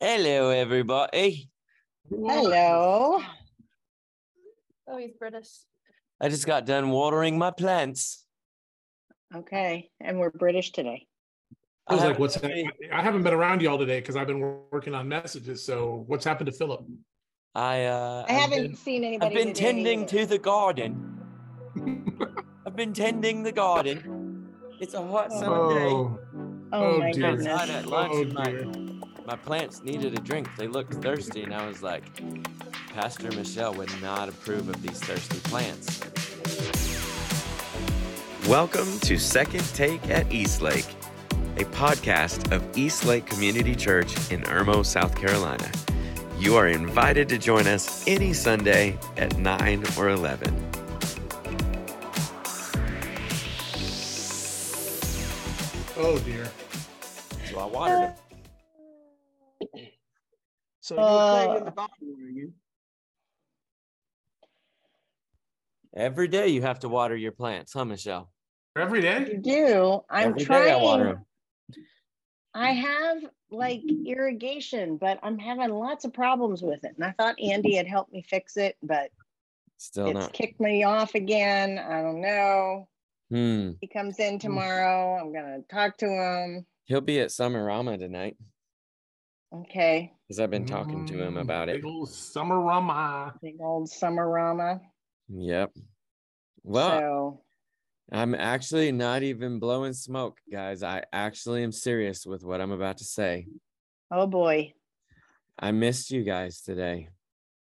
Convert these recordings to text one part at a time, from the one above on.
Hello, everybody. Hello. Oh, he's British. I just got done watering my plants. Okay, and we're British today. I was I like, what's haven't happening? I haven't been around y'all today because I've been working on messages. So what's happened to Philip? I uh, I I've haven't been- seen anybody. I've been today tending either. to the garden. I've been tending the garden. It's a hot summer day. Oh, Oh, oh my dear. goodness. Outside at lunch, Oh, dear. My plants needed a drink. They looked thirsty, and I was like, Pastor Michelle would not approve of these thirsty plants. Welcome to Second Take at Eastlake, a podcast of Eastlake Community Church in Irmo, South Carolina. You are invited to join us any Sunday at 9 or 11. Oh dear. So I watered them. So you're playing in Uh, the Bible, are you? Every day you have to water your plants, huh, Michelle? Every day? You do. I'm Every day I water trying. 'em. I have like irrigation, but I'm having lots of problems with it. And I thought Andy had helped me fix it, but Still it's not. kicked me off again. I don't know. Hmm. He comes in tomorrow. I'm gonna talk to him. He'll be at Summerama tonight Okay. Because I've been talking to him Mm, about it. Big old summer rama. Big old summerama. Yep. Well, so I'm actually not even blowing smoke, guys. I actually am serious with what I'm about to say. oh boy. I missed you guys today.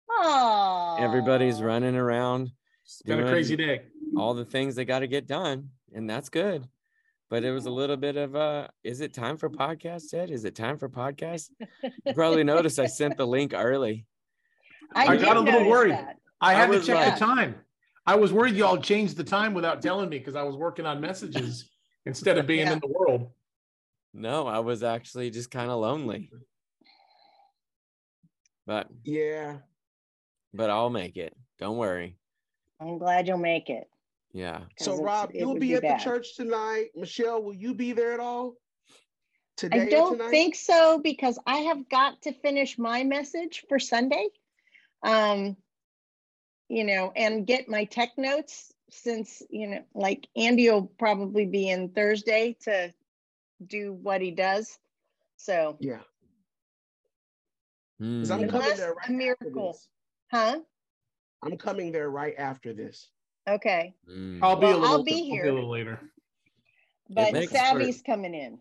Oh Everybody's running around, It's been a crazy day. all the things they got to get done, and that's good. But it was a little bit of a, is it time for podcast yet? Is it time for podcast? You probably noticed I sent the link early. I, I got a little worried. that. I I had to check like- the time. I was worried y'all changed the time without telling me because I was working on messages instead of being Yeah. in the world. No, I was actually just kind of lonely. But Yeah. but I'll make it. Don't worry. I'm glad you'll make it. Yeah. 'cause So Rob, it you'll would be, at bad. the church tonight. Michelle, will you be there at all? Today I don't think so because I have got to finish my message for Sunday. Um, you know, and get my tech notes since, you know, like Andy will probably be in Thursday to do what he does. So, Yeah. 'Cause I'm coming Unless there a right after miracle. this. huh? I'm coming there right after this. Okay. Hmm. I'll be a little, I'll be I'll here. a little later. But makes for- Savvy's coming in.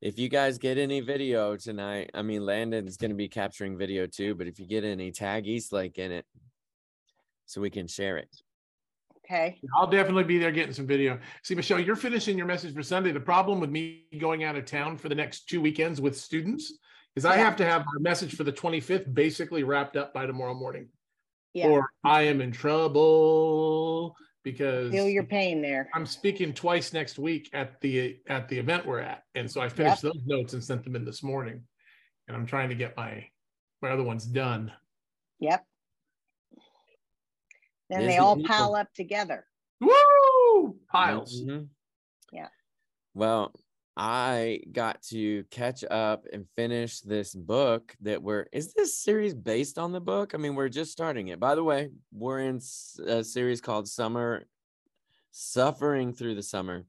If you guys get any video tonight, I mean, Landon's going to be capturing video too, but if you get any, tag Eastlake in it so we can share it. Okay. I'll definitely be there getting some video. See, Michelle, you're finishing your message for Sunday. The problem with me going out of town for the next two weekends with students is I have to have my message for the 25th basically wrapped up by tomorrow morning. Yeah. Or I am in trouble because Feel your pain there. I'm speaking twice next week at the at the event we're at. And so I finished those notes and sent them in this morning. And I'm trying to get my my other ones done. Yep. Then they all people. pile up together. Woo! Piles. Mhm. Yeah. Well, I got to catch up and finish this book that we're. Is this series based on the book? I mean, we're just starting it. By the way, we're in a series called Summer Suffering Through the Summer,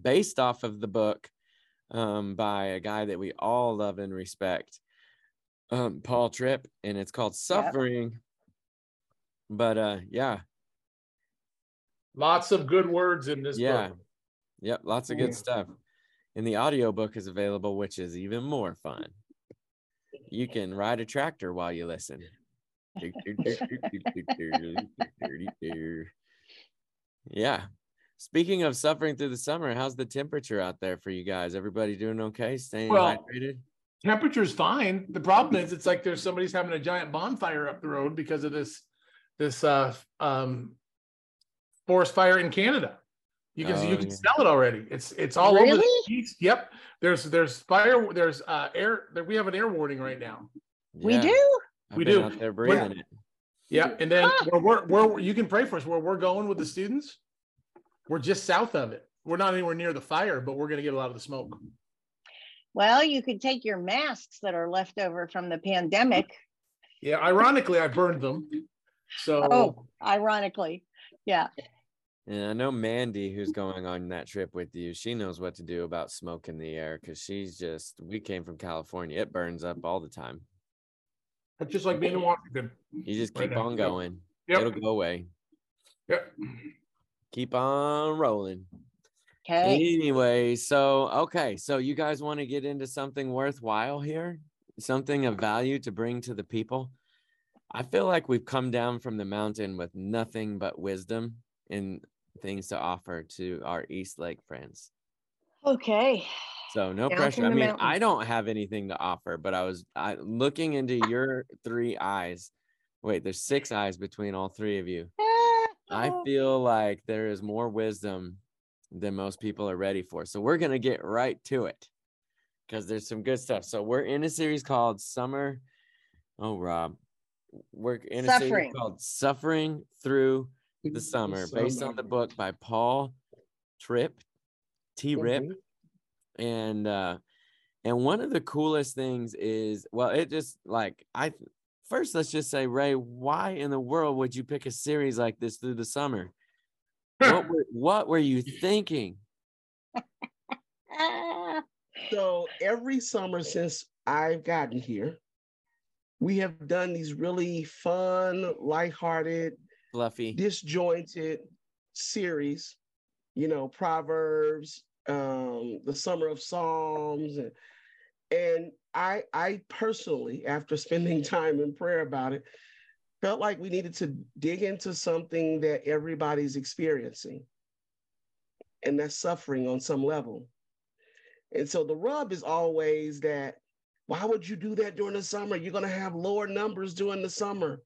based off of the book um, by a guy that we all love and respect, um, Paul Tripp, and it's called Suffering. But uh, yeah, Lots of good words in this Yeah. book. Yep, lots of Yeah. good stuff. And the audiobook is available, which is even more fun. You can ride a tractor while you listen. yeah. Speaking of suffering through the summer, how's the temperature out there for you guys? Everybody doing okay? Staying Well, hydrated? Temperature's fine. The problem is it's like there's somebody's having a giant bonfire up the road because of this this uh um forest fire in Canada. You can Oh, you can yeah. smell it already. It's it's all over the Really? Yep. There's there's fire there's uh air there we have an air warning right now. We do? I've we do. out there breathing it. Yeah, and then Ah. where we're where you can pray for us where we're going with the students. We're just south of it. We're not anywhere near the fire, but we're gonna get a lot of the smoke. Well, you could take your masks that are left over from the pandemic. Yeah, ironically, I burned them. So Oh, ironically. Yeah. And I know Mandy, who's mm. going on that trip with you, she knows what to do about smoke in the air because she's just, we came from California. It burns up all the time. it's just like being in Washington. You just keep now, on yep. going. Yep. It'll go away. Yep. Keep on rolling. Okay. Anyway, so okay, so you guys want to get into something worthwhile here? Something of value to bring to the people? I feel like we've come down from the mountain with nothing but wisdom and things to offer to our Eastlake friends. Okay. So no Down pressure. I mean, mountain. I don't have anything to offer, but I was I, looking into your three eyes. Wait, there's six eyes between all three of you. I oh. feel like there is more wisdom than most people are ready for. So we're going to get right to it because there's some good stuff. So we're in a series called Summer. Oh, Rob. We're in a Suffering. series called Suffering Through the Summer, based on the book by Paul Tripp, T. Rip Mhm. and uh and one of the coolest things is well it just like i first let's just say ray why in the world would you pick a series like this through the summer what were, what were you thinking So every summer since I've gotten here, we have done these really fun, lighthearted, fluffy disjointed series. You know, Proverbs, um, the Summer of Psalms, and and I I personally, after spending time in prayer about it, felt like we needed to dig into something that everybody's experiencing, and that's suffering on some level. And so the rub is always that why would you do that during the summer? You're going to have lower numbers during the summer.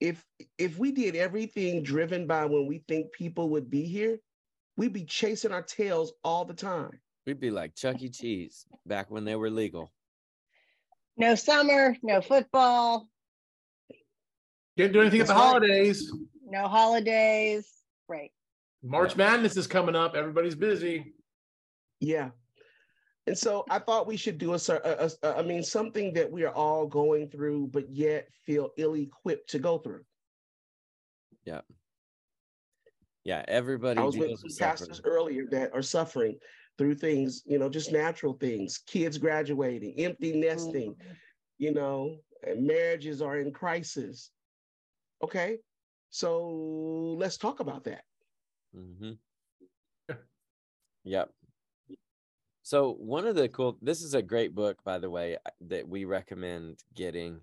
If if we did everything driven by when we think people would be here, we'd be chasing our tails all the time. we'd be like chuck e cheese back when they were legal no summer, no football, Can't do anything at the holidays. no holidays. Right. March Madness is coming up. Everybody's busy. Yeah. And so I thought we should do a, cer- a, a, a I mean, something that we are all going through, but yet feel ill-equipped to go through. yeah Yeah, everybody I was with some pastors suffering. earlier that are suffering through things, you know, just natural things, kids graduating, empty nesting, you know, and marriages are in crisis. Okay. So let's talk about that. Mm-hmm. Yep. So one of the cool this is a great book, by the way, uh, that we recommend getting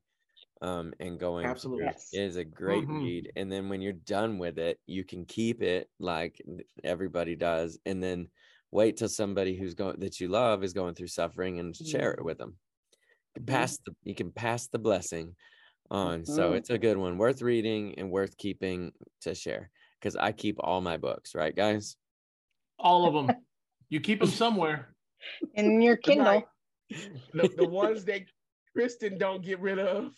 um and going. Absolutely. Yes. It is a great Mhm. read. And then when you're done with it, you can keep it like everybody does, and then wait till somebody who's going that you love is going through suffering and share it with them. You can Mhm. pass the you can pass the blessing on. So Mhm. it's a good one, worth reading and worth keeping to share. Because I keep all my books, right, guys? All of them. You keep them somewhere. In your Kindle. The, the ones that Kristen don't get rid of.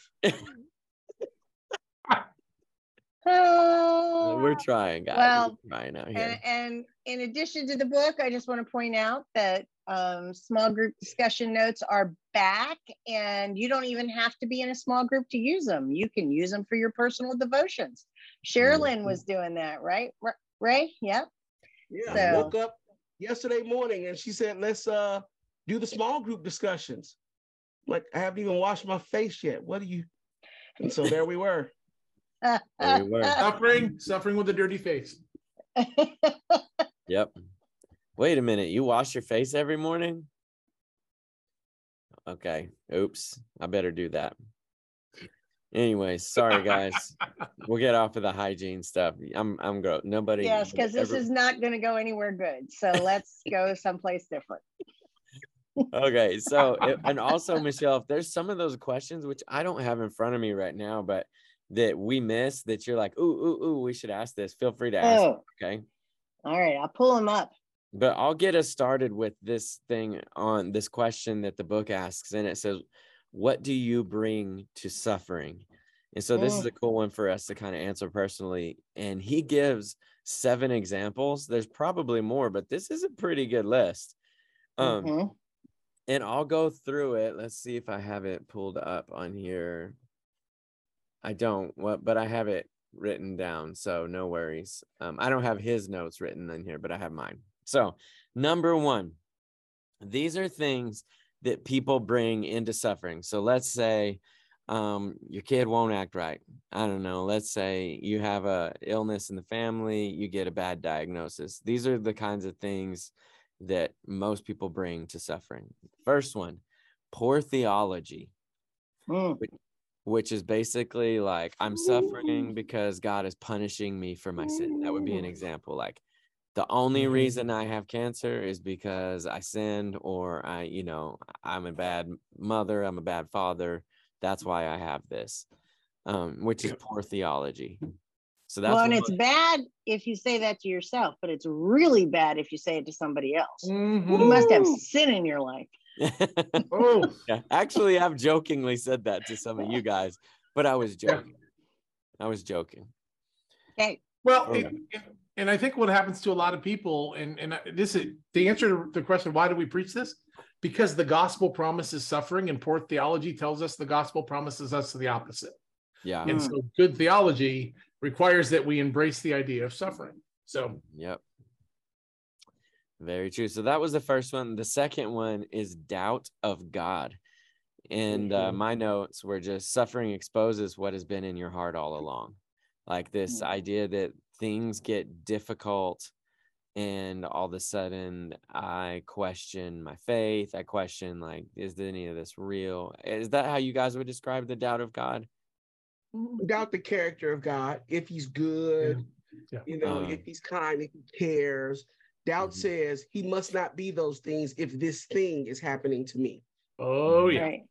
Oh, We're trying, guys. well, We're trying out here. and in addition to the book, I just want to point out that um, small group discussion notes are back, and you don't even have to be in a small group to use them. You can use them for your personal devotions. Sherilyn was doing that, right? Ray? Yep. Yeah. I So- woke up yesterday morning and she said, let's uh do the small group discussions. Like, I haven't even washed my face yet. What do you? And so there we were. There we were. Suffering, suffering with a dirty face. Yep. Wait a minute. You wash your face every morning? Okay. Oops. I better do that. Anyway, sorry guys. we'll get off of the hygiene stuff. I'm I'm go nobody yes, because this every- is not going to go anywhere good. So let's go someplace different. okay so and also michelle if there's some of those questions which i don't have in front of me right now but that we miss that you're like ooh ooh ooh we should ask this feel free to ask Oh, okay all right. I'll pull them up. but i'll get us started with this thing on this question that the book asks and it says what do you bring to suffering and so this is Mm. a cool one for us to kind of answer personally and he gives seven examples there's probably more but this is a pretty good list Um, Mhm. and I'll go through it. Let's see if I have it pulled up on here. I don't, what, but I have it written down, so no worries. Um, I don't have his notes written in here, but I have mine. So, number one, these are things that people bring into suffering. So, let's say um, your kid won't act right. I don't know. Let's say you have a illness in the family, you get a bad diagnosis. These are the kinds of things that most people bring to suffering. First one, poor theology, Mm. which is basically like I'm suffering because God is punishing me for my sin. That would be an example. Like the only Mhm. reason I have cancer is because I sinned or I, you know, I'm a bad mother, I'm a bad father. That's why I have this. Um, which is poor theology. So that's Well, and one- it's bad if you say that to yourself, but it's really bad if you say it to somebody else. Mhm. You must have sin in your life. Oh, yeah, actually, I've jokingly said that to some of you guys, but I was Yeah. joking. I was joking. Okay. well, Okay. it- it- and I think what happens to a lot of people, and and this is the answer to the question: Why do we preach this? Because the gospel promises suffering, and poor theology tells us the gospel promises us the opposite. Yeah. And so, good theology requires that we embrace the idea of suffering. So, Yep. Very true. So that was the first one. The second one is doubt of God. And uh, Mhm. my notes were just suffering exposes what has been in your heart all along. Like this Mm. idea that things get difficult and all of a sudden I question my faith. I question, like, is any of this real? Is that how you guys would describe the doubt of God? Doubt the character of God, if he's good, Yeah. you know, Uh-huh. if he's kind, if he cares. Doubt Mhm. says he must not be those things if this thing is happening to me. oh yeah, Right.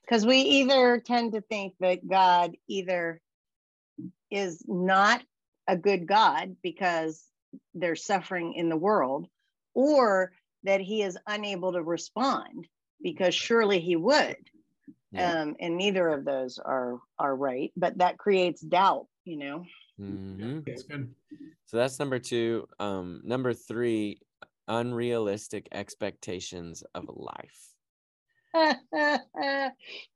Because we either tend to think that God either is not a good God because there's suffering in the world, or that he is unable to respond because surely he would. Yeah. Um, and neither of those are are right, but that creates doubt, you know. Mhm. it's good. So that's number two. Um, number three, unrealistic expectations of life.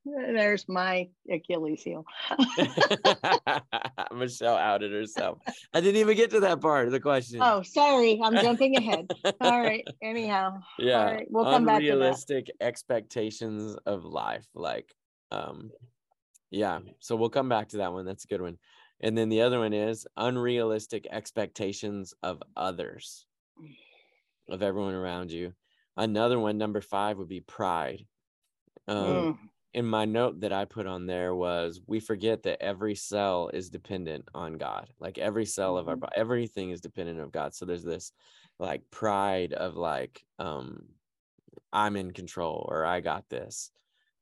There's my Achilles heel. Michelle outed herself. I didn't even get to that part of the question. Oh, sorry, I'm jumping ahead. All right. Anyhow, yeah. right, we'll come back to that. unrealistic expectations of life. Like, um, yeah. So we'll come back to that one. That's a good one. And then the other one is unrealistic expectations of others, of everyone around you. Another one, number five, would be pride. Um, Mm, in my note that I put on there was we forget that every cell is dependent on God. Like every cell of our Mhm. body, everything is dependent of God. So there's this like pride of like um I'm in control or I got this.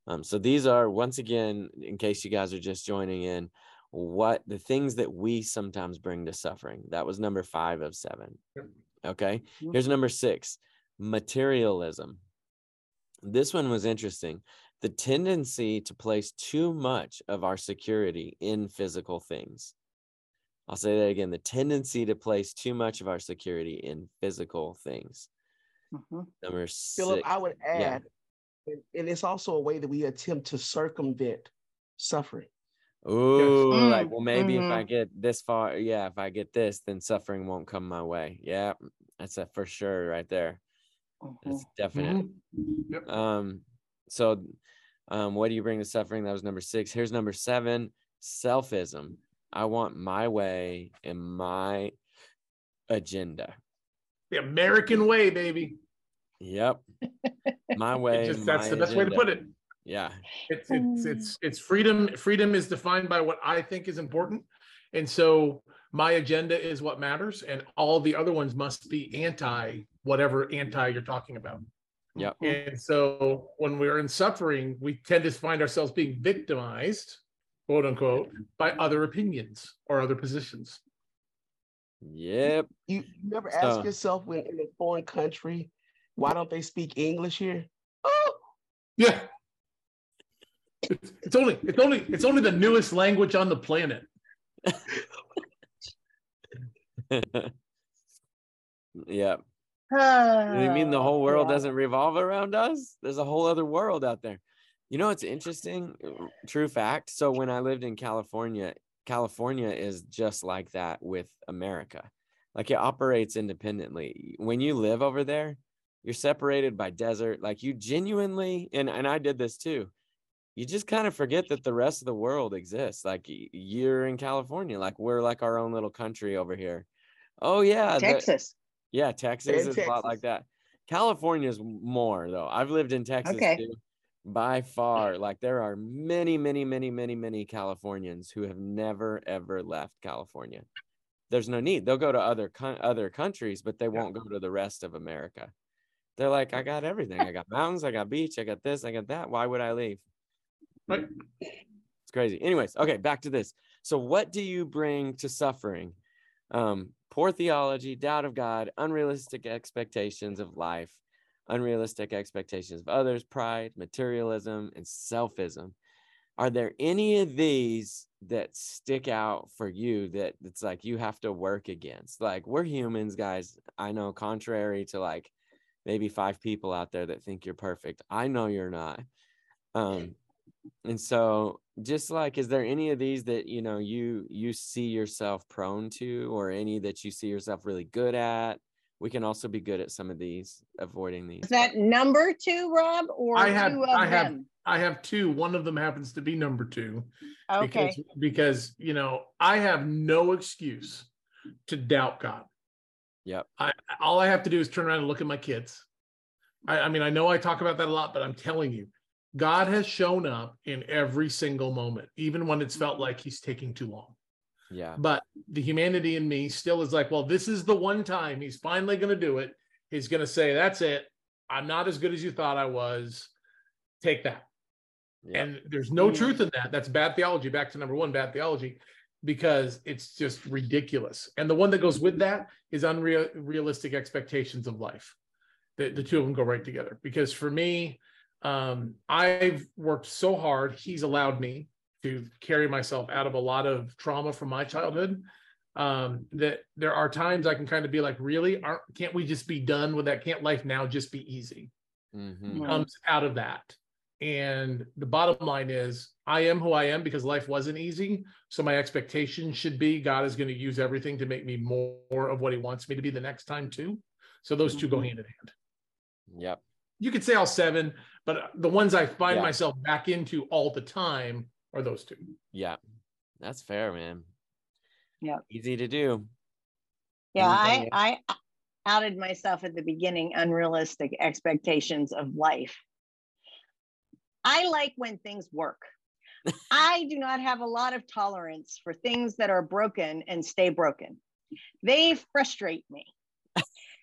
Um so these are once again in case you guys are just joining in what the things that we sometimes bring to suffering. That was number 5 of 7. Okay? Mhm. Here's number 6. Materialism. This one was interesting the tendency to place too much of our security in physical things. I'll say that again the tendency to place too much of our security in physical things. mhm. Number Philip. I would add, and, and it's also a way that we attempt to circumvent suffering. Ooh, like, Mm, well, maybe if I get this far, yeah, if I get this, then suffering won't come my way. Yeah, that's a for sure right there. That's Mhm. definite. Mhm. Yep. Um, so um, what do you bring to suffering? That was number six. Here's number seven, selfism. I want my way and my agenda. The American way, baby. Yep. My way. just, that's my the best way to put it. Yeah. It's it's it's it's freedom. Freedom is defined by what I think is important, and so my agenda is what matters, and all the other ones must be anti whatever anti you're talking about. Yep. Mhm. And so when we're in suffering, we tend to find ourselves being victimized, quote unquote, by other opinions or other positions. Yep. You, you never ask So- yourself when in a foreign country, why don't they speak English here? Oh, Yeah. It's, it's only it's only it's only the newest language on the planet. yep. You mean the whole world Yeah. doesn't revolve around us? There's a whole other world out there. You know what's interesting? True fact. So when I lived in California, California is just like that with America. Like it operates independently. When you live over there, you're separated by desert. Like you genuinely, and, and I did this too. You just kind of forget that the rest of the world exists. Like you're in California, like we're like our own little country over here. Oh yeah, the- yeah, Texas And is a lot like that. California is more though. I've lived in Texas Okay. too. By far, like there are many, many, many, many, many Californians who have never ever left California. There's no need. They'll go to other other countries, but they won't go to the rest of America. They're like, I got everything. I got mountains, I got beach, I got this, I got that. Why would I leave? Right. It's crazy. Anyways, okay, back to this. So, what do you bring to suffering? Um, poor theology, doubt of God, unrealistic expectations of life, unrealistic expectations of others, pride, materialism, and selfism. Are there any of these that stick out for you that it's like you have to work against? Like, we're humans, guys. I know, contrary to like maybe five people out there that think you're perfect. I know you're not. Um, and so just like is there any of these that you know you you see yourself prone to or any that you see yourself really good at we can also be good at some of these avoiding these Is that number two, Rob, or I have- two of I have- them? I have two. One of them happens to be number two. Okay. Because, because you know, I have no excuse to doubt God. Yep. I all I have to do is turn around and look at my kids. I, I mean, I know I talk about that a lot, but I'm telling you, God has shown up in every single moment, even when it's felt like he's taking too long. yeah But the humanity in me still is like, well, this is the one time he's finally going to do it. He's going to say, that's it. I'm not as good as you thought I was. Take that. yeah And there's no truth in that. That's bad theology. Back to number one, bad theology, because it's just ridiculous. And the one that goes with that is unrealistic expectations of life. The, the two of them go right together. Because for me, um, I've worked so hard. He's allowed me to carry myself out of a lot of trauma from my childhood. Um, that there are times I can kind of be like, really, aren't can't we just be done with that? Can't life now just be easy? Mhm. Mm. comes out of that. And the bottom line is, I am who I am because life wasn't easy. So my expectation should be God is going to use everything to make me more of what He wants me to be the next time too. So those two go Mhm. hand in hand. yep You could say all seven, but the ones I find Yeah. myself back into all the time are those two. yeah that's fair man Yeah, easy to do Yeah, I, I outed myself at the beginning, unrealistic expectations of life. I like when things work. I do not have a lot of tolerance for things that are broken and stay broken. They frustrate me.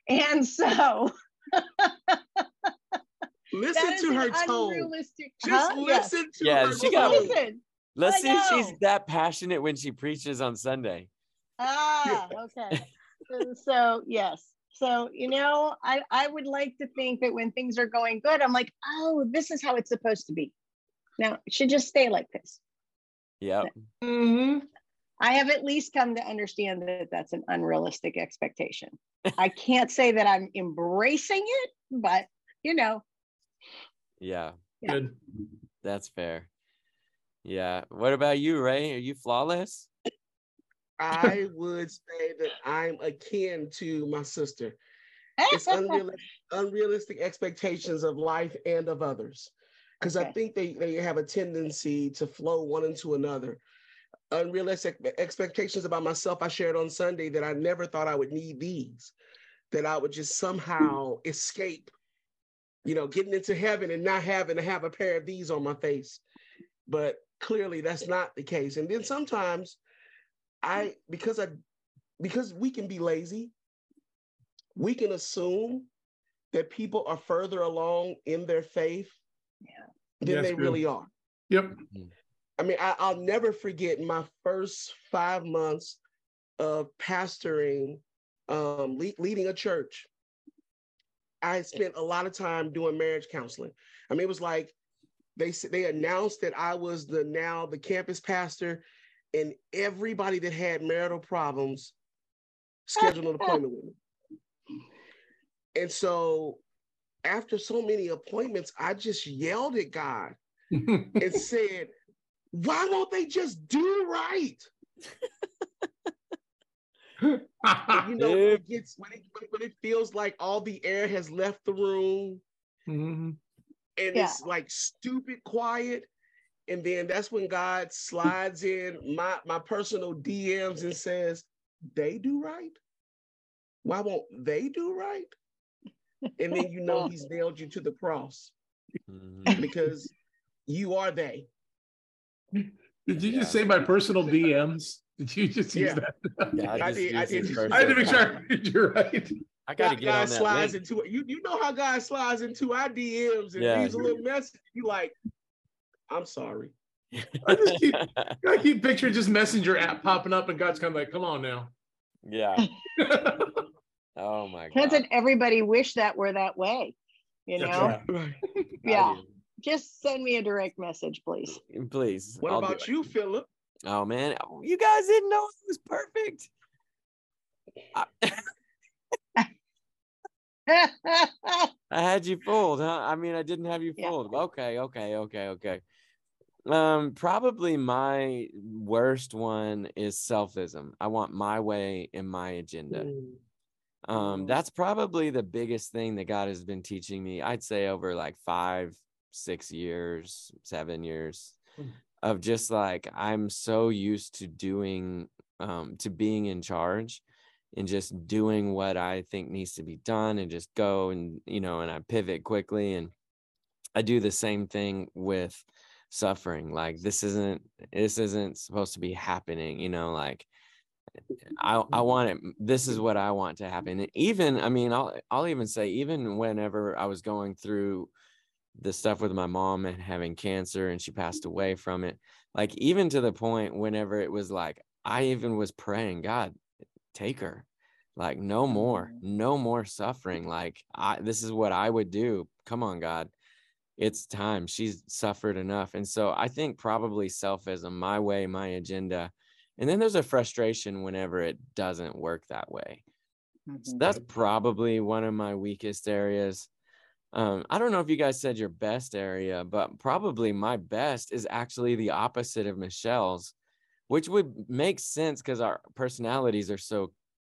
And so Listen to her tone. unrealistic. Just Huh? Yes. listen to Yeah, her she got- Listen. let's I see if she's that passionate when she preaches on sunday Ah, okay. so, so, yes. So, you know, I, I would like to think that when things are going good, I'm like, oh, this is how it's supposed to be. Now, it should just stay like this. yep Mm-hmm. I have at least come to understand that that's an unrealistic expectation. I can't say that I'm embracing it, but you know, yeah Yeah. Good. that's fair yeah what about you ray are you flawless I would say that I'm akin to my sister. It's unrealistic, unrealistic expectations of life and of others. Because I think they, they have a tendency to flow one into another. Unrealistic expectations about myself. I shared on Sunday that I never thought I would need these, that I would just somehow escape, you know, getting into heaven and not having to have a pair of these on my face. But clearly that's not the case. And then sometimes I, because I, because we can be lazy, we can assume that people are further along in their faith Yeah. than Yes, they good. really are. Yep. Mm-hmm. I mean, I, I'll never forget my first five months of pastoring, um, le- leading a church. I spent a lot of time doing marriage counseling. I mean, it was like they they announced that I was the now the campus pastor, and everybody that had marital problems scheduled an appointment with me. And so after so many appointments, I just yelled at God and said, why won't they just do right? You know, when it gets when it, when it feels like all the air has left the room Mhm. and Yeah. it's like stupid quiet. And then that's when God slides in my my personal DMs and says, "They do right. Why won't they do right?" And then you know He's nailed you to the cross Mhm. because you are they. Did you just say my personal DMs? Did you just use Yeah. that? Yeah, I just did- I did. I had to make sure you're right. I gotta God, get on that slides link. into. You you know how God slides into our DMs and Yeah. leaves a little message. You like, I'm sorry. I just keep- I keep picturing just messenger app popping up and God's kind of like, come on now. yeah. Oh my god. Doesn't everybody wish that were that way? You know, right. Right. I yeah. Do. Just send me a direct message, please. Please. What I'll about you, Philip? Oh man, you guys didn't know it was perfect. I, I had you fooled, huh? I mean, I didn't have you Yeah. fooled. Okay, okay, okay, okay. Um, probably my worst one is selfism. I want my way and my agenda. Um, Mm. that's probably the biggest thing that God has been teaching me. I'd say over like five, six years, seven years Mm. of just like I'm so used to doing, um, to being in charge and just doing what I think needs to be done and just go and you know, and I pivot quickly and I do the same thing with suffering. Like this isn't this isn't supposed to be happening, you know, like I I want it. This is what I want to happen. And even I mean, I'll I'll even say even whenever I was going through the stuff with my mom and having cancer and she passed away from it, like even to the point whenever it was like I even was praying, God, take her. Like no more, no more suffering. Like I this is what I would do. Come on, God. It's time. She's suffered enough. And so I think probably selfism, my way, my agenda. And then there's a frustration whenever it doesn't work that way. So Mhm. that's probably one of my weakest areas. Um, I don't know if you guys said your best area, but probably my best is actually the opposite of Michelle's, which would make sense because our personalities are so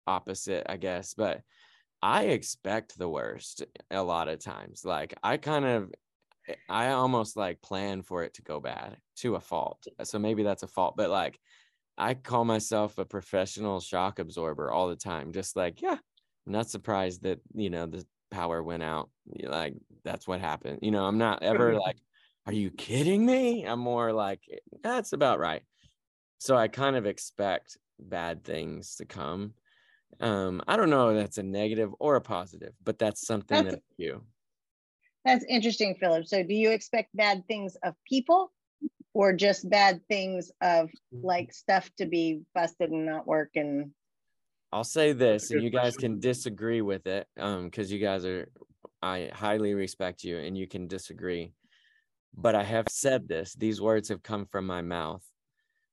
opposite, I guess. But I expect the worst a lot of times. Like I kind of, I almost like plan for it to go bad to a fault. So maybe that's a fault, but like I call myself a professional shock absorber all the time. Just like, yeah, I'm not surprised that, you know, the power went out. Like, that's what happened. You know, I'm not ever mm-hmm. like, are you kidding me? I'm more like, eh, that's about right. So I kind of expect bad things to come. Um, I don't know if that's a negative or a positive, but that's something That's- that you. That's interesting, Philip. So do you expect bad things of people or just bad things of mm-hmm. like stuff to be busted and not work and I'll say this, and you guys question. can disagree with it, um, because you guys are, I highly respect you, and you can disagree. But I have said this; these words have come from my mouth.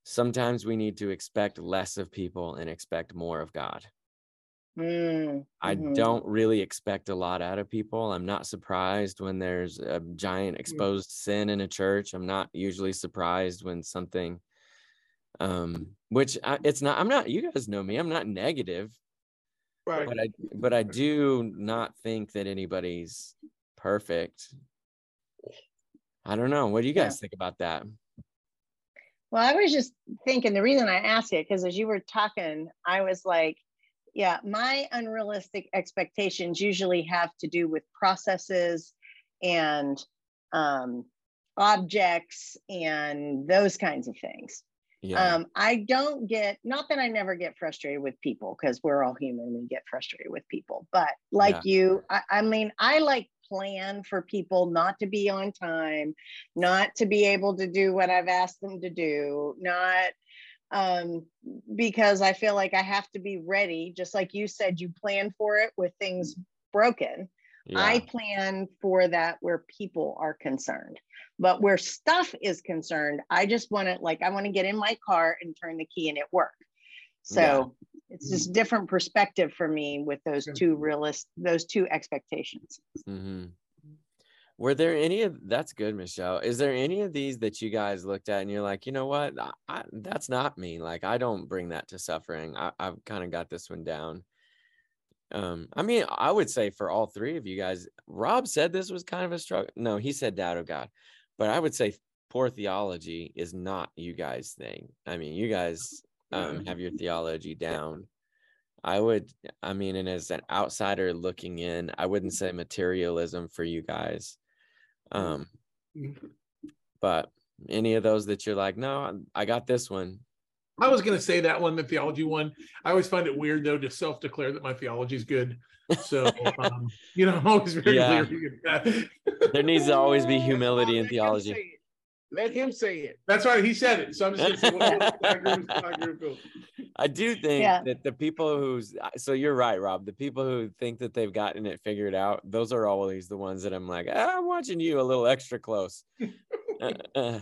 Sometimes we need to expect less of people and expect more of God. Mm, I mhm. don't really expect a lot out of people. I'm not surprised when there's a giant exposed sin in a church. I'm not usually surprised when something, um, which I, it's not. I'm not. You guys know me. I'm not negative Right. but I but I do not think that anybody's perfect. I don't know. What do you Yeah. guys think about that? Well, I was just thinking the reason I asked it because as you were talking, I was like, yeah, my unrealistic expectations usually have to do with processes and um, objects and those kinds of things. Yeah. Um, I don't get, not that I never get frustrated with people because we're all human, we get frustrated with people, but like Yeah. you, I, I mean, I like plan for people not to be on time, not to be able to do what I've asked them to do, not um because I feel like I have to be ready, just like you said, you plan for it with things broken. Yeah. I plan for that where people are concerned. But where stuff is concerned, I just want to like I want to get in my car and turn the key and it work. So it's just different perspective for me with those two realist those two expectations Mm-hmm. Were there any of that's good, Michelle? Is there any of these that you guys looked at and you're like, you know what, I, I, that's not me. Like, I don't bring that to suffering. I, I've kind of got this one down. Um, I mean, I would say for all three of you guys, Rob said this was kind of a struggle. No, he said doubt of God, but I would say poor theology is not you guys' thing. I mean, you guys um, have your theology down. I would, I mean, and as an outsider looking in, I wouldn't say materialism for you guys. Um, but any of those that you're like, no, I got this one. I was going to say that one, the theology one. I always find it weird though to self-declare that my theology is good. So, um, you know, I'm always very Yeah. leery. There needs to always be humility in theology. Let him say it. That's right. He said it. So I'm just going to say, I agree with- I agree with Bill. I do think Yeah. that the people who's so you're right, Rob. The people who think that they've gotten it figured out, those are always the ones that I'm like, ah, I'm watching you a little extra close. Uh, uh,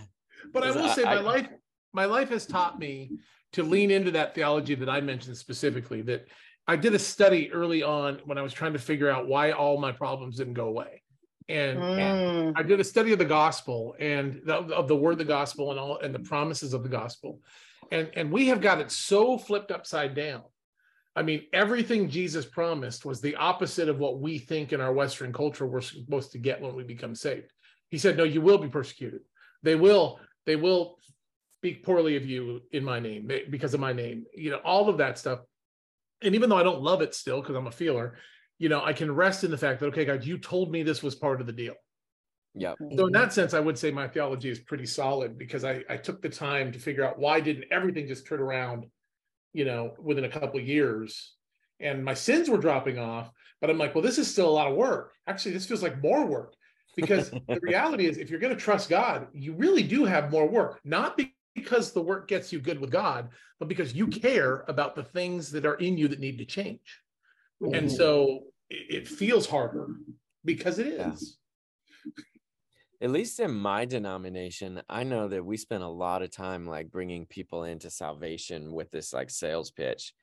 But I will I- say my I- life my life has taught me to lean into that theology that I mentioned specifically that I did a study early on when I was trying to figure out why all my problems didn't go away. And Mm. I did a study of the gospel and the, of the word of the gospel and all and the promises of the gospel. And and we have got it so flipped upside down. I mean, everything Jesus promised was the opposite of what we think in our Western culture we're supposed to get when we become saved. He said, No, you will be persecuted. They will, they will speak poorly of you in my name because of my name, you know, all of that stuff. And even though I don't love it still, because I'm a feeler, you know, I can rest in the fact that, okay, God, you told me this was part of the deal. Yeah. Mm-hmm. So in that sense, I would say my theology is pretty solid because I, I took the time to figure out why didn't everything just turn around, you know, within a couple of years. And my sins were dropping off, but I'm like, well, this is still a lot of work. Actually, this feels like more work because the reality is if you're going to trust God, you really do have more work, not be- because the work gets you good with God, but because you care about the things that are in you that need to change. And so it, it feels harder because it is. Yeah. At least in my denomination, I know that we spend a lot of time like bringing people into salvation with this like sales pitch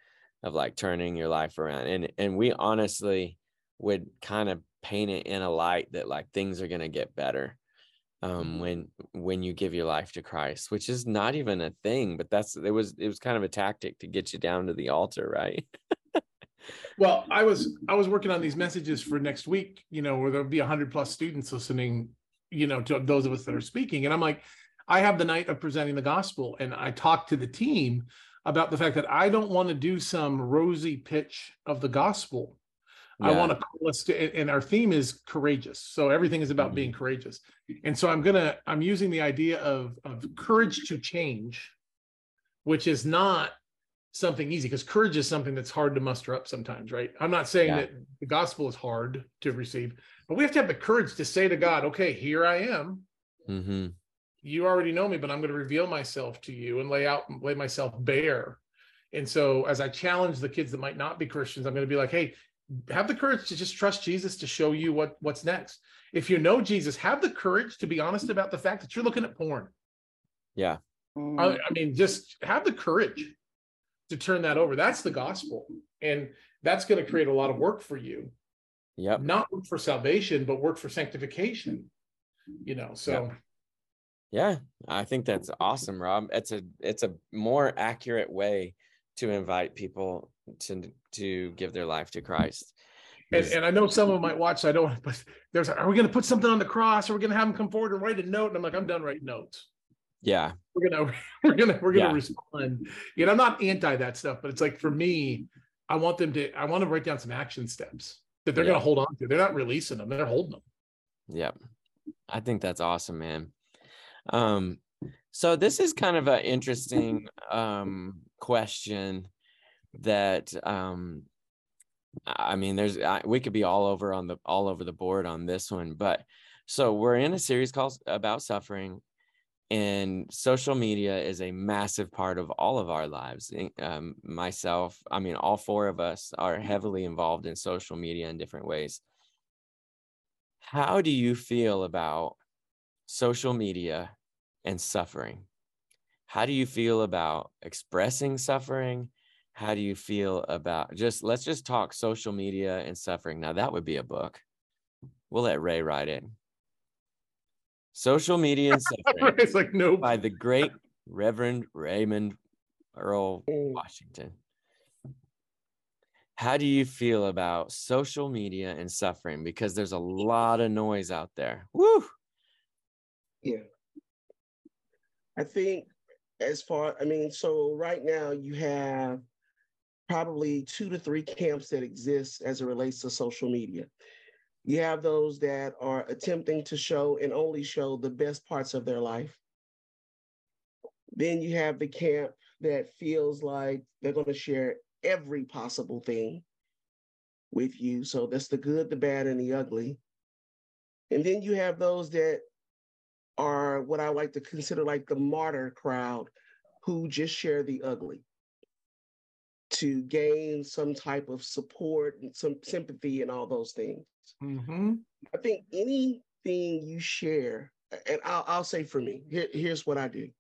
of like turning your life around. And and we honestly would kind of paint it in a light that like things are going to get better um when when you give your life to Christ, which is not even a thing, but that's it was it was kind of a tactic to get you down to the altar, right? Well, I was I was working on these messages for next week, you know, where there'll be a hundred plus students listening, you know, to those of us that are speaking. And I'm like, I have the night of presenting the gospel, and I talked to the team about the fact that I don't want to do some rosy pitch of the gospel. I want to call us to, and our theme is courageous. So everything is about being courageous. And so I'm gonna I'm using the idea of of courage to change, which is not something easy because courage is something that's hard to muster up sometimes, right? I'm not saying Yeah. that the gospel is hard to receive, but we have to have the courage to say to God, okay, here I am. Mm-hmm. You already know me, but I'm going to reveal myself to you and lay out, lay myself bare. And so as I challenge the kids that might not be Christians, I'm going to be like, hey, have the courage to just trust Jesus to show you what what's next. If you know Jesus, have the courage to be honest about the fact that you're looking at porn. Yeah. Mm. I, I mean, just have the courage to turn that over. That's the gospel. And that's going to create a lot of work for you. Yep. Not work for salvation, but work for sanctification. You know, so Yeah, I think that's awesome, Rob. It's a it's a more accurate way to invite people to to give their life to Christ. and, and I know some of them might watch, so I don't but there's are we going to put something on the cross? Are we going to have them come forward and write a note? And I'm like, I'm done writing notes. yeah, We're gonna we're gonna we're gonna Yeah. respond. You know, I'm not anti that stuff, but it's like for me, I want them to I want to write down some action steps that they're Yeah. gonna hold on to. They're not releasing them, they're holding them. yep. I think that's awesome, man. Um, so this is kind of an interesting um question that um I mean, there's I, we could be all over on the all over the board on this one, but so we're in a series called about suffering, and social media is a massive part of all of our lives. Um, myself, I mean, all four of us are heavily involved in social media in different ways. How do you feel about social media and suffering? How do you feel about expressing suffering how do you feel about just let's just talk social media and suffering. Now that would be a book. We'll let Ray write it. Social media and suffering it's like no. by the great Reverend Raymond Earl Mm. Washington. How do you feel about social media and suffering? Because there's a lot of noise out there. Woo! Yeah. I think as far, I mean, so right now you have probably two to three camps that exist as it relates to social media. You have those that are attempting to show and only show the best parts of their life. Then you have the camp that feels like they're going to share every possible thing with you. So that's the good, the bad, and the ugly. And then you have those that are what I like to consider like the martyr crowd who just share the ugly to gain some type of support and some sympathy and all those things. Mhm. I think anything you share, and I'll, I'll say for me, here, here's what I do.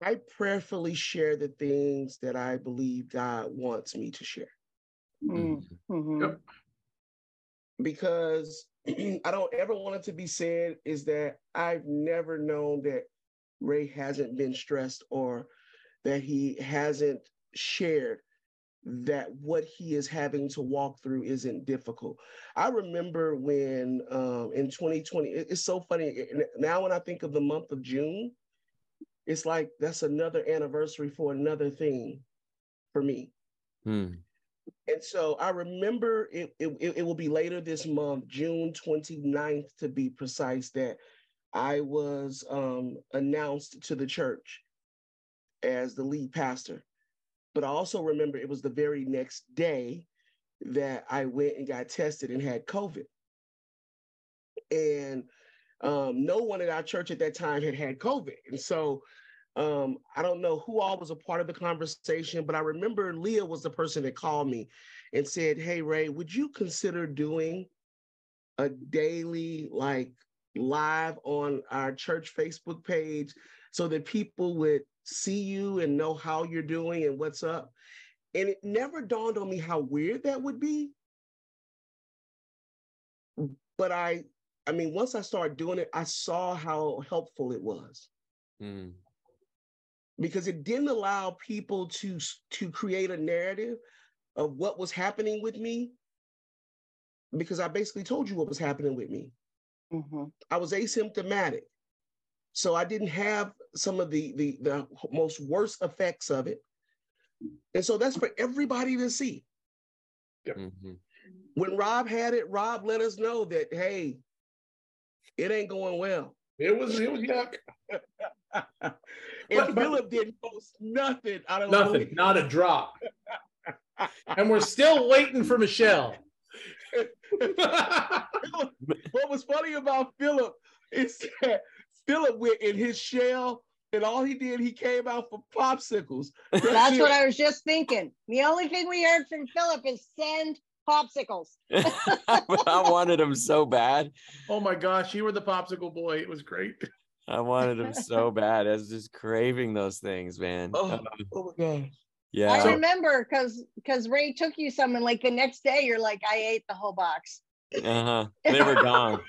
I prayerfully share the things that I believe God wants me to share Mm, mhm. Yep. because I don't ever want it to be said is that I've never known that Ray hasn't been stressed or that he hasn't shared that what he is having to walk through isn't difficult. I remember when um, in 2020, it- it's so funny. Now, when I think of the month of June, it's like that's another anniversary for another thing for me. Hmm. And so I remember it, it, it it will be later this month, June 29th to be precise, that I was um, announced to the church as the lead pastor. But I also remember it was the very next day that I went and got tested and had COVID. And um, no one at our church at that time had had COVID. And so um, I don't know who all was a part of the conversation, but I remember Leah was the person that called me and said, Hey, Ray, would you consider doing a daily, like, live on our church Facebook page so that people would see you and know how you're doing and what's up? And it never dawned on me how weird that would be. But I, I mean, once I started doing it, I saw how helpful it was Hmm. because it didn't allow people to to create a narrative of what was happening with me because I basically told you what was happening with me. Mhm. I was asymptomatic. So I didn't have some of the the the most worst effects of it. And so that's for everybody to see. Mhm. When Rob had it, Rob let us know that hey, it ain't going well. It was it was yuck. and But- but- Philip didn't post nothing. I don't Nothing, not a drop. And we're still waiting for Michelle. what was funny about Philip is that Philip went in his shell, and all he did, he came out for popsicles. That's what I was just thinking. The only thing we heard from Philip is send popsicles. I wanted him so bad. oh my gosh, you were the popsicle boy. It was great. I wanted him so bad. I was just craving those things, man. Oh, Uh, oh my god! yeah. I remember because because Ray took you some, and like the next day, you're like, I ate the whole box. Uh-huh. They were gone.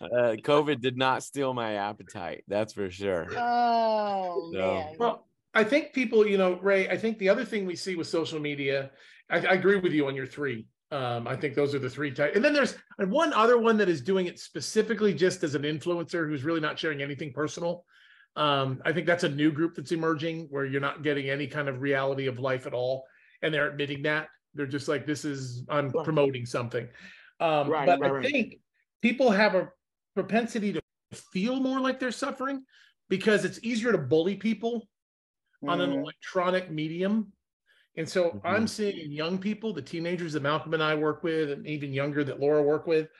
Uh, COVID did not steal my appetite. That's for sure. Oh No. man. Well, I think people, you know, Ray, I think the other thing we see with social media, I, I agree with you on your three. Um, I think those are the three types. And then there's and one other one that is doing it specifically just as an influencer who's really not sharing anything personal. Um, I think that's a new group that's emerging where you're not getting any kind of reality of life at all. And they're admitting that. They're just like, this is, I'm promoting something. Um, Right, but right, I right. think people have a propensity to feel more like they're suffering because it's easier to bully people on an Mhm. electronic medium. And so Mhm. I'm seeing young people, the teenagers that Malcolm and I work with, and even younger that Laura work with,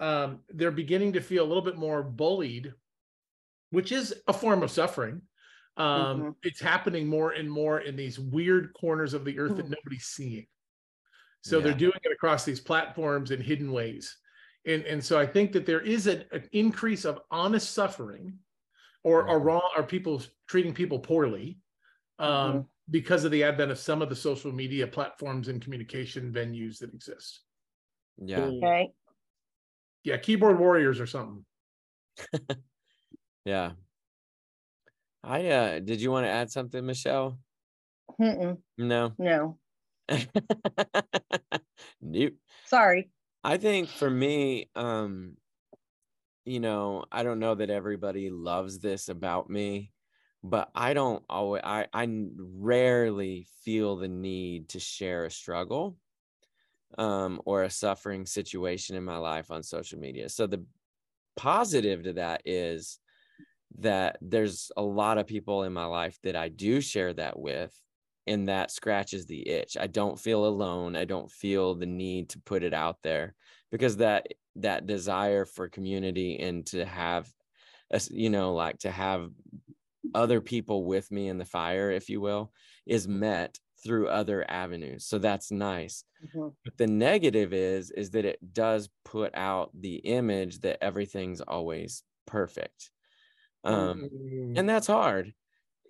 um, they're beginning to feel a little bit more bullied, which is a form of suffering. Um, Mhm. It's happening more and more in these weird corners of the earth that Mhm. nobody's seeing. So they're doing it across these platforms in hidden ways. And, and so I think that there is an, an increase of honest suffering or, or Mhm. wrong or people treating people poorly um, because of the advent of some of the social media platforms and communication venues that exist. Yeah. Okay. Yeah, keyboard warriors or something. Yeah. I uh did you want to add something, Michelle? Mm-mm, No. no, nope. sorry. I think for me, um, you know, I don't know that everybody loves this about me, but I don't always I, I rarely feel the need to share a struggle um or a suffering situation in my life on social media. So the positive to that is that there's a lot of people in my life that I do share that with and that scratches the itch. I don't feel alone. I don't feel the need to put it out there because that that desire for community and to have us you know like to have other people with me in the fire if you will is met through other avenues. So that's nice. Mhm. But the negative is is that it does put out the image that everything's always perfect. Um Mm, and that's hard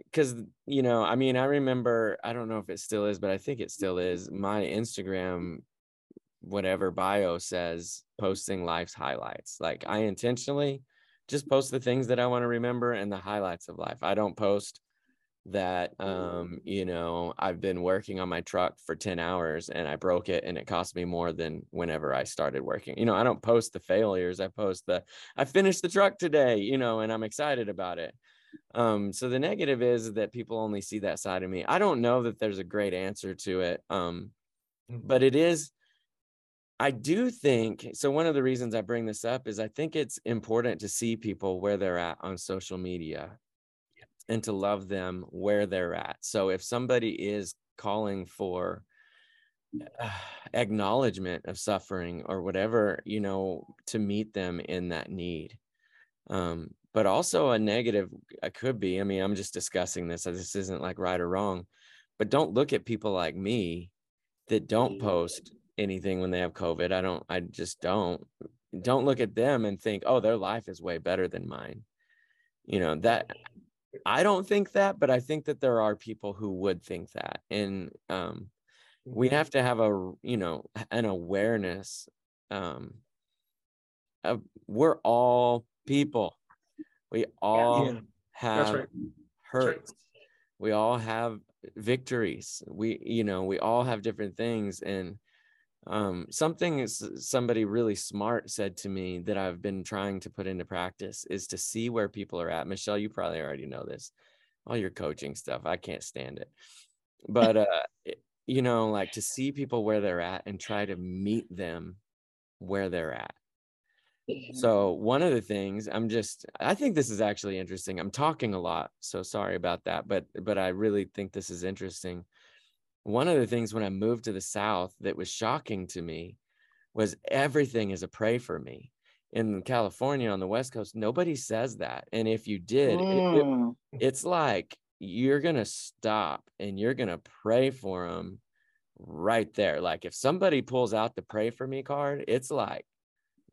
because you know i mean i remember i don't know if it still is but i think it still is my instagram whatever bio says posting life's highlights like i intentionally just post the things that i want to remember and the highlights of life. I don't post that um you know i've been working on my truck for 10 hours and i broke it and it cost me more than whenever i started working. You know i don't post the failures i post the i finished the truck today you know and i'm excited about it um so the negative is that people only see that side of me. I don't know that there's a great answer to it um but it is i do think so one of the reasons i bring this up is i think it's important to see people where they're at on social media and to love them where they're at. So if somebody is calling for uh, acknowledgement of suffering or whatever you know to meet them in that need um but also a negative uh, could be i mean i'm just discussing this this isn't like right or wrong but don't look at people like me that don't post anything when they have covid i don't i just don't don't look at them and think oh their life is way better than mine. You know that i don't think that but i think that there are people who would think that and um we have to have a you know an awareness um of we're all people we all Yeah. Have right. right. we all have victories. We you know we all have different things and um something is somebody really smart said to me that i've been trying to put into practice is to see where people are at. Michelle you probably already know this. All your coaching stuff i can't stand it. But uh you know like to see people where they're at and try to meet them where they're at so one of the things I'm just I think this is actually interesting. I'm talking a lot, so sorry about that, but but I really think this is interesting. One of the things when I moved to the south that was shocking to me was everything is a pray for me. In California on the west coast, nobody says that. And if you did, it- it- Mm, it's like you're gonna stop and you're gonna pray for them right there. Like if somebody pulls out the pray for me card, it's like,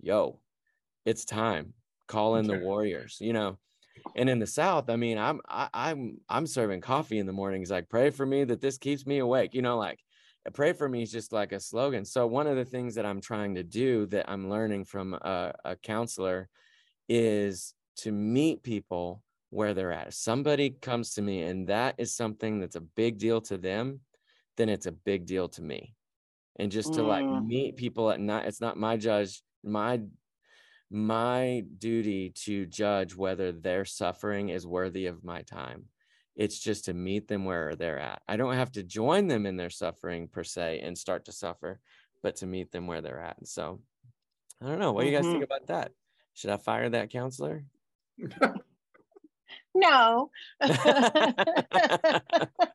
yo, it's time. Call in the warriors, you know. And in the South, I mean, I'm I, I'm I'm serving coffee in the mornings. Like, pray for me that this keeps me awake. You know, like pray for me is just like a slogan. So one of the things that I'm trying to do that I'm learning from a, a counselor is to meet people where they're at. If somebody comes to me and that is something that's a big deal to them, then it's a big deal to me. And just to like Mm. meet people at night, it's not my judge, my my duty to judge whether their suffering is worthy of my time. It's just to meet them where they're at. I don't have to join them in their suffering per se and start to suffer, but to meet them where they're at. And so I don't know. What do you guys think mm-hmm. about that? Should I fire that counselor? no.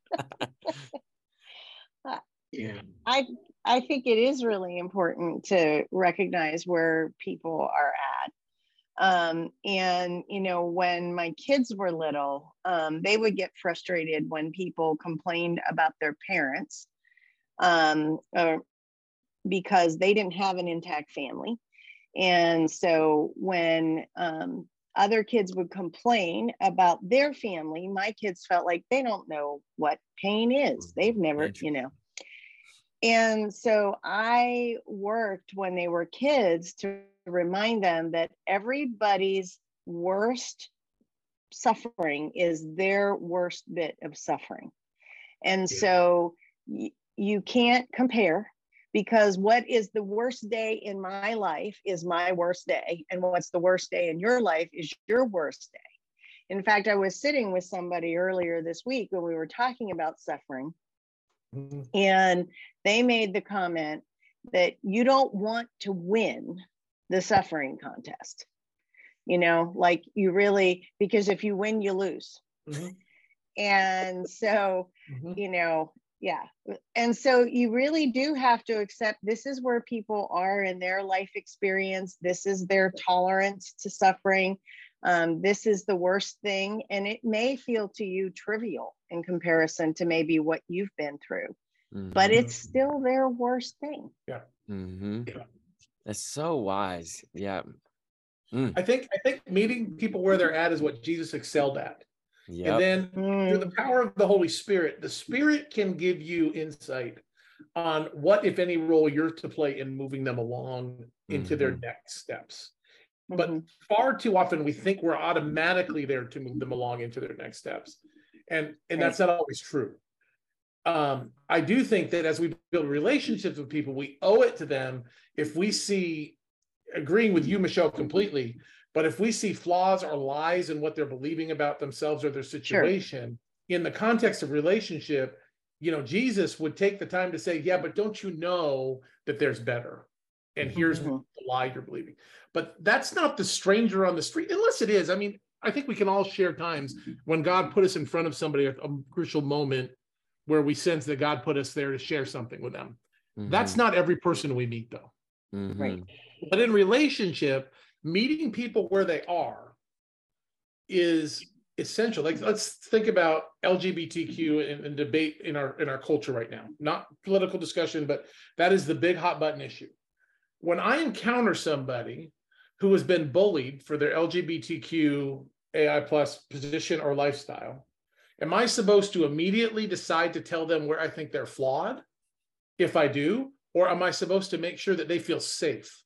Yeah. I I think it is really important to recognize where people are at. Um, and you know, when my kids were little, um, they would get frustrated when people complained about their parents, um, or because they didn't have an intact family. And so when um, other kids would complain about their family. My kids felt like they don't know what pain is. They've never, you know. And so I worked when they were kids to remind them that everybody's worst suffering is their worst bit of suffering. And yeah. so y- you can't compare because what is the worst day in my life is my worst day. And what's the worst day in your life is your worst day. In fact, I was sitting with somebody earlier this week when we were talking about suffering, mm-hmm. and they made the comment that you don't want to win the suffering contest. You know, like you really, because if you win, you lose. Mm-hmm. And so, mm-hmm. you know, yeah and so you really do have to accept this is where people are in their life experience this is their tolerance to suffering um, this is the worst thing and it may feel to you trivial in comparison to maybe what you've been through mm-hmm. but it's still their worst thing yeah. Mm-hmm. yeah that's so wise yeah mm. i think i think meeting people where they're at is what jesus excelled at Yep. And then through the mm. power of the Holy Spirit, the Spirit can give you insight on what, if any, role you're to play in moving them along into mm-hmm. their next steps. But mm-hmm. far too often we think we're automatically there to move them along into their next steps. And and that's not always true. Um, I do think that as we build relationships with people, we owe it to them if we see agreeing with you, Michelle, completely but if we see flaws or lies in what they're believing about themselves or their situation sure. in the context of relationship, you know, Jesus would take the time to say, Yeah, but don't you know that there's better? And here's mm-hmm. the lie you're believing. But that's not the stranger on the street, unless it is. I mean, I think we can all share times when God put us in front of somebody at a crucial moment where we sense that God put us there to share something with them. Mm-hmm. That's not every person we meet, though. Mm-hmm. Right. But in relationship, meeting people where they are is essential. Like let's think about LGBTQ and, and, debate in our in our culture right now. Not political discussion, but that is the big hot button issue. When I encounter somebody who has been bullied for their LGBTQ AI plus position or lifestyle, am I supposed to immediately decide to tell them where I think they're flawed? If I do, or am I supposed to make sure that they feel safe?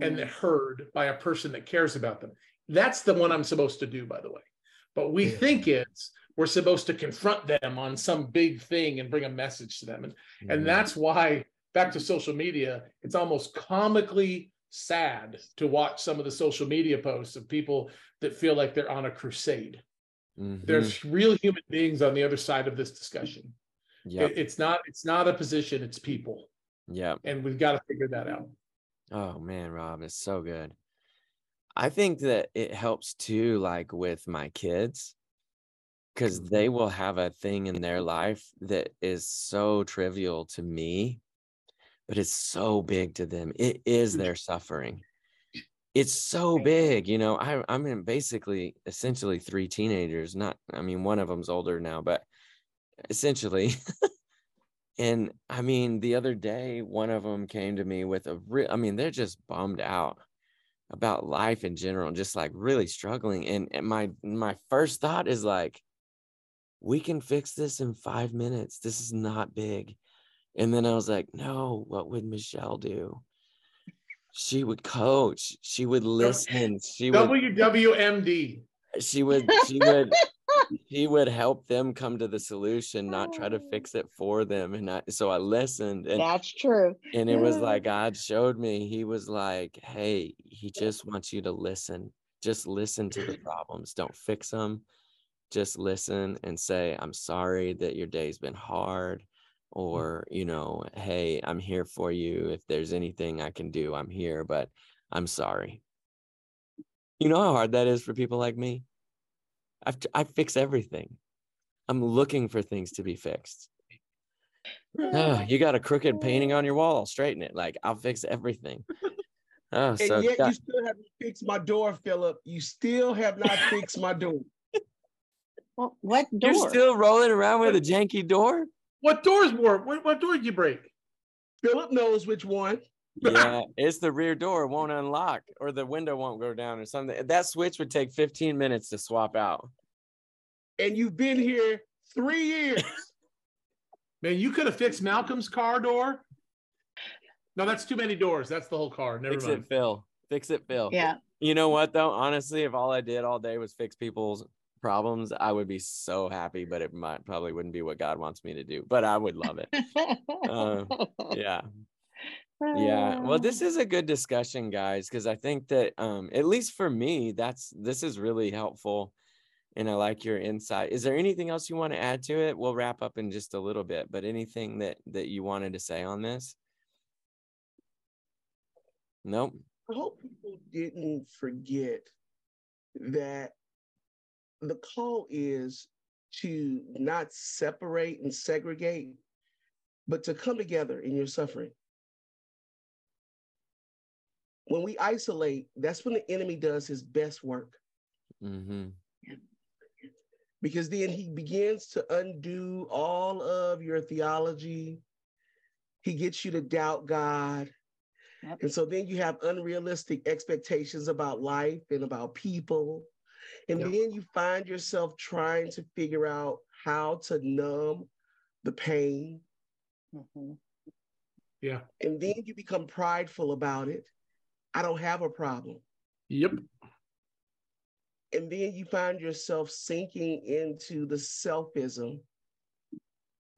and mm. heard by a person that cares about them. That's the one I'm supposed to do, by the way. But we yeah. think it's we're supposed to confront them on some big thing and bring a message to them. And, mm. and that's why, back to social media, it's almost comically sad to watch some of the social media posts of people that feel like they're on a crusade. Mm-hmm. There's real human beings on the other side of this discussion. Yeah, it, it's not it's not a position, it's people. Yeah, and we've got to figure that out. Oh man, Rob, it's so good. I think that it helps too, like with my kids, because mm-hmm. they will have a thing in their life that is so trivial to me, but it's so big to them. It is mm. their suffering. It's so big, you know. I, I'm in basically essentially three teenagers. Not, I mean, one of them's older now, but essentially And I mean, the other day, one of them came to me with a real, I mean, they're just bummed out about life in general, just like really struggling. And, and my my first thought is like, we can fix this in five minutes. This is not big. And then I was like, no, what would Michelle do? She would coach. She would listen. She would WWMD. She would she would he would help them come to the solution, not try to fix it for them. And I, so I listened. And, That's true. And it was like God showed me, He was like, hey, He just wants you to listen. Just listen to the problems. Don't fix them. Just listen and say, I'm sorry that your day's been hard. Mm-hmm. Or, you know, hey, I'm here for you. If there's anything I can do, I'm here, but I'm sorry. You know how hard that is for people like me? I've, I fix everything. I'm looking for things to be fixed. Oh, you got a crooked painting mm. on your wall, I'll straighten it. Like I'll fix everything. Oh, and so yet you still haven't fixed my door, Philip. You still have not fixed my door. Well, what door? You're still rolling around with a janky door? What doors were? What, what door did you break? Philip knows which one. yeah, it's the rear door won't unlock or the window won't go down or something. That switch would take 15 minutes to swap out. And you've been here three years. Man, you could have fixed Malcolm's car door. No, that's too many doors. That's the whole car. Never Fix mind. it, Phil. Fix it, Phil. Yeah. You know what though? Honestly, if all I did all day was fix people's problems, I would be so happy, but it might probably wouldn't be what God wants me to do. But I would love it. Uh, yeah. Yeah. Well, this is a good discussion, guys, because I think that um at least for me, that's this is really helpful. And I like your insight. Is there anything else you want to add to it? We'll wrap up in just a little bit, but anything that that you wanted to say on this? Nope. I hope people didn't forget that the call is to not separate and segregate, but to come together in your suffering. When we isolate, that's when the enemy does his best work Mm-hmm. because then he begins to undo all of your theology. He gets you to doubt God. Yep. And so then you have unrealistic expectations about life and about people. And Yep. then you find yourself trying to figure out how to numb the pain. Mhm. Yeah. And then you become prideful about it. I don't have a problem. Yep. And then you find yourself sinking into the selfism,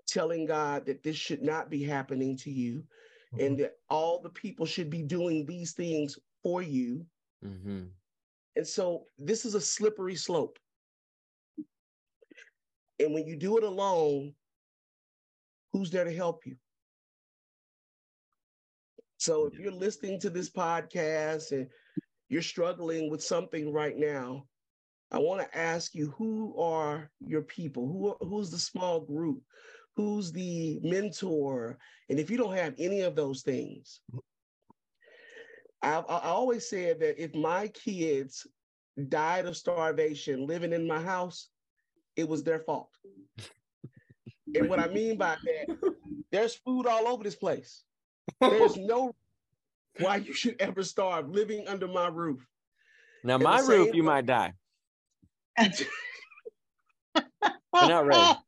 telling God that this should not be happening to you and that all the people should be doing these things for you. Mm-hmm. And so this is a slippery slope. And when you do it alone, who's there to help you? So if you're listening to this podcast and you're struggling with something right now, I want to ask you who are your people? Who are- who's the small group? Who's the mentor? And if you don't have any of those things, mm-hmm. I, I always said that if my kids died of starvation living in my house, it was their fault. and what I mean by that, there's food all over this place. There's no why you should ever starve living under my roof. Now, In the my roof, same you might die. Not ready.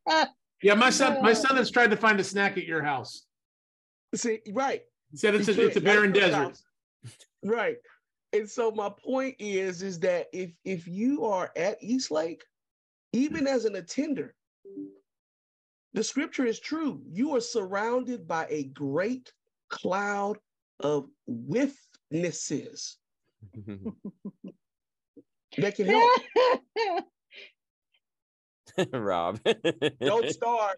Yeah, my son, my son has tried to find a snack at your house. See, right. He said it's a, it's a barren at your desert. Right. And so my point is, is that if if you are at Eastlake, even as an attender, the scripture is true. You are surrounded by a great cloud of witnesses that can help. Rob. Don't starve.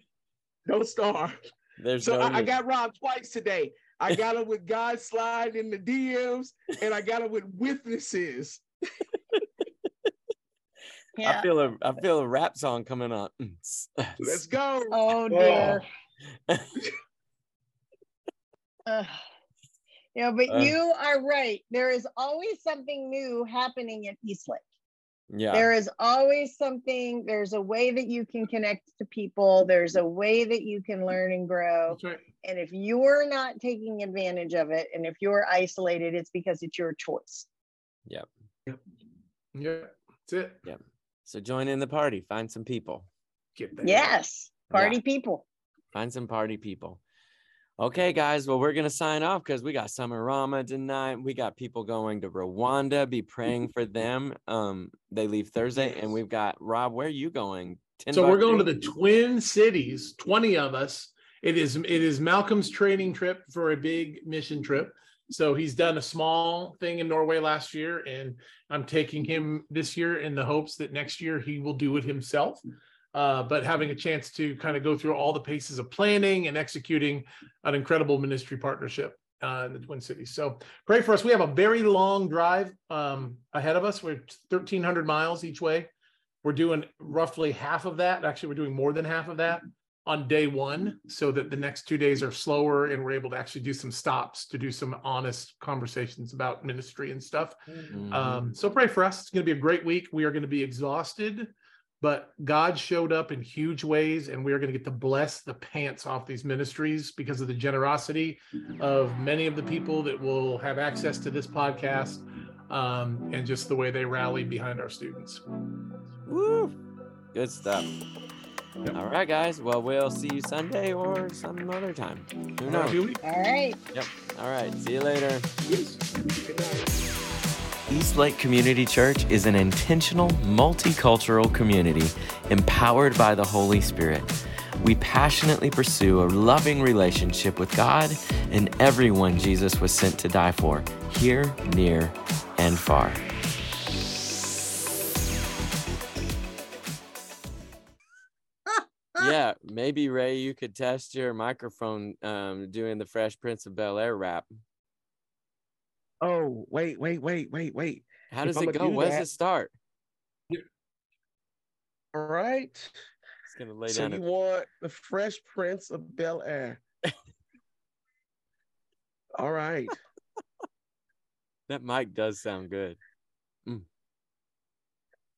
Don't starve. There's So no I, I got robbed twice today. I got him with God slide in the DMs, and I got him with witnesses. yeah. I feel a I feel a rap song coming on. Let's go. Oh dear. Ugh. yeah, but Uh. you are right. There is always something new happening at Eastlake. Yeah. There is always something, there's a way that you can connect to people, there's a way that you can learn and grow. That's right. And if you're not taking advantage of it, and if you're isolated, it's because it's your choice. Yeah, that's it. Yep. So join in the party. Find some people. Get that. Yes, party people. Find some party people. Okay, guys. Well, we're gonna sign off because we got Summer Rama tonight. We got people going to Rwanda. Be praying for them. Um, they leave Thursday, and we've got Rob. Where are you going? So we're going to the Twin Cities, 20 of us. It is it is Malcolm's training trip for a big mission trip. So he's done a small thing in Norway last year, and I'm taking him this year in the hopes that next year he will do it himself. Uh, but having a chance to kind of go through all the paces of planning and executing an incredible ministry partnership uh, in the Twin Cities. So pray for us. We have a very long drive um, ahead of us. We're 1,300 miles each way. We're doing roughly half of that. Actually, we're doing more than half of that on day one so that the next two days are slower and we're able to actually do some stops to do some honest conversations about ministry and stuff. Mhm. Um, so pray for us. It's going to be a great week. We are going to be exhausted, but God showed up in huge ways, and we are going to get to bless the pants off these ministries because of the generosity of many of the people that will have access to this podcast um, and just the way they rally behind our students. Woo! Good stuff. All right, guys. Well, we'll see you Sunday or some other time. Who knows? All right. Yep. All right. See you later. Good night. Eastlake Community Church is an intentional, multicultural community empowered by the Holy Spirit. We passionately pursue a loving relationship with God and everyone Jesus was sent to die for, here, near, and far. yeah, maybe Ray, you could test your microphone um, doing the Fresh Prince of Bel Air rap. Oh, wait, wait, wait, wait, wait. How If does I'ma it go? do Where does it start? All right. It's gonna lay so down. you a- want the Fresh Prince of Bel Air? All right. That mic does sound good. Mm.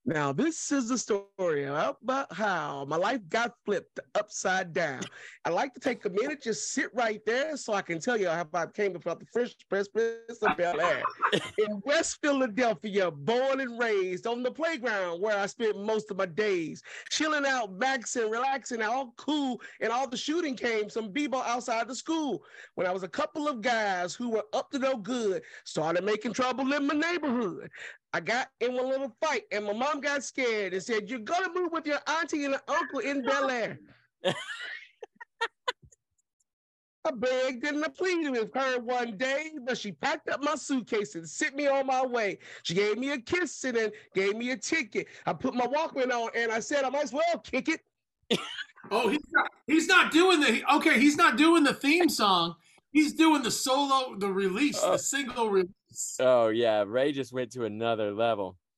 Now, this is the story about how my life got flipped upside down. I'd like to take a minute, just sit right there so I can tell you how I came about the Fresh Prince of Bel Air. In West Philadelphia, born and raised on the playground where I spent most of my days, chilling out, maxing, relaxing, all cool, and all the shooting came some b-ball outside the school. When I was a couple of guys who were up to no good, started making trouble in my neighborhood. I got in one little fight, and my mom got scared and said, "You're gonna move with your auntie and uncle in Bel Air." I begged and I pleaded with her one day, but she packed up my suitcase and sent me on my way. She gave me a kiss and then gave me a ticket. I put my Walkman on and I said, "I might as well kick it." Oh, he's not, he's not doing the okay. He's not doing the theme song. He's doing the solo, the release, Oh. the uh, single release. Oh yeah, Ray just went to another level.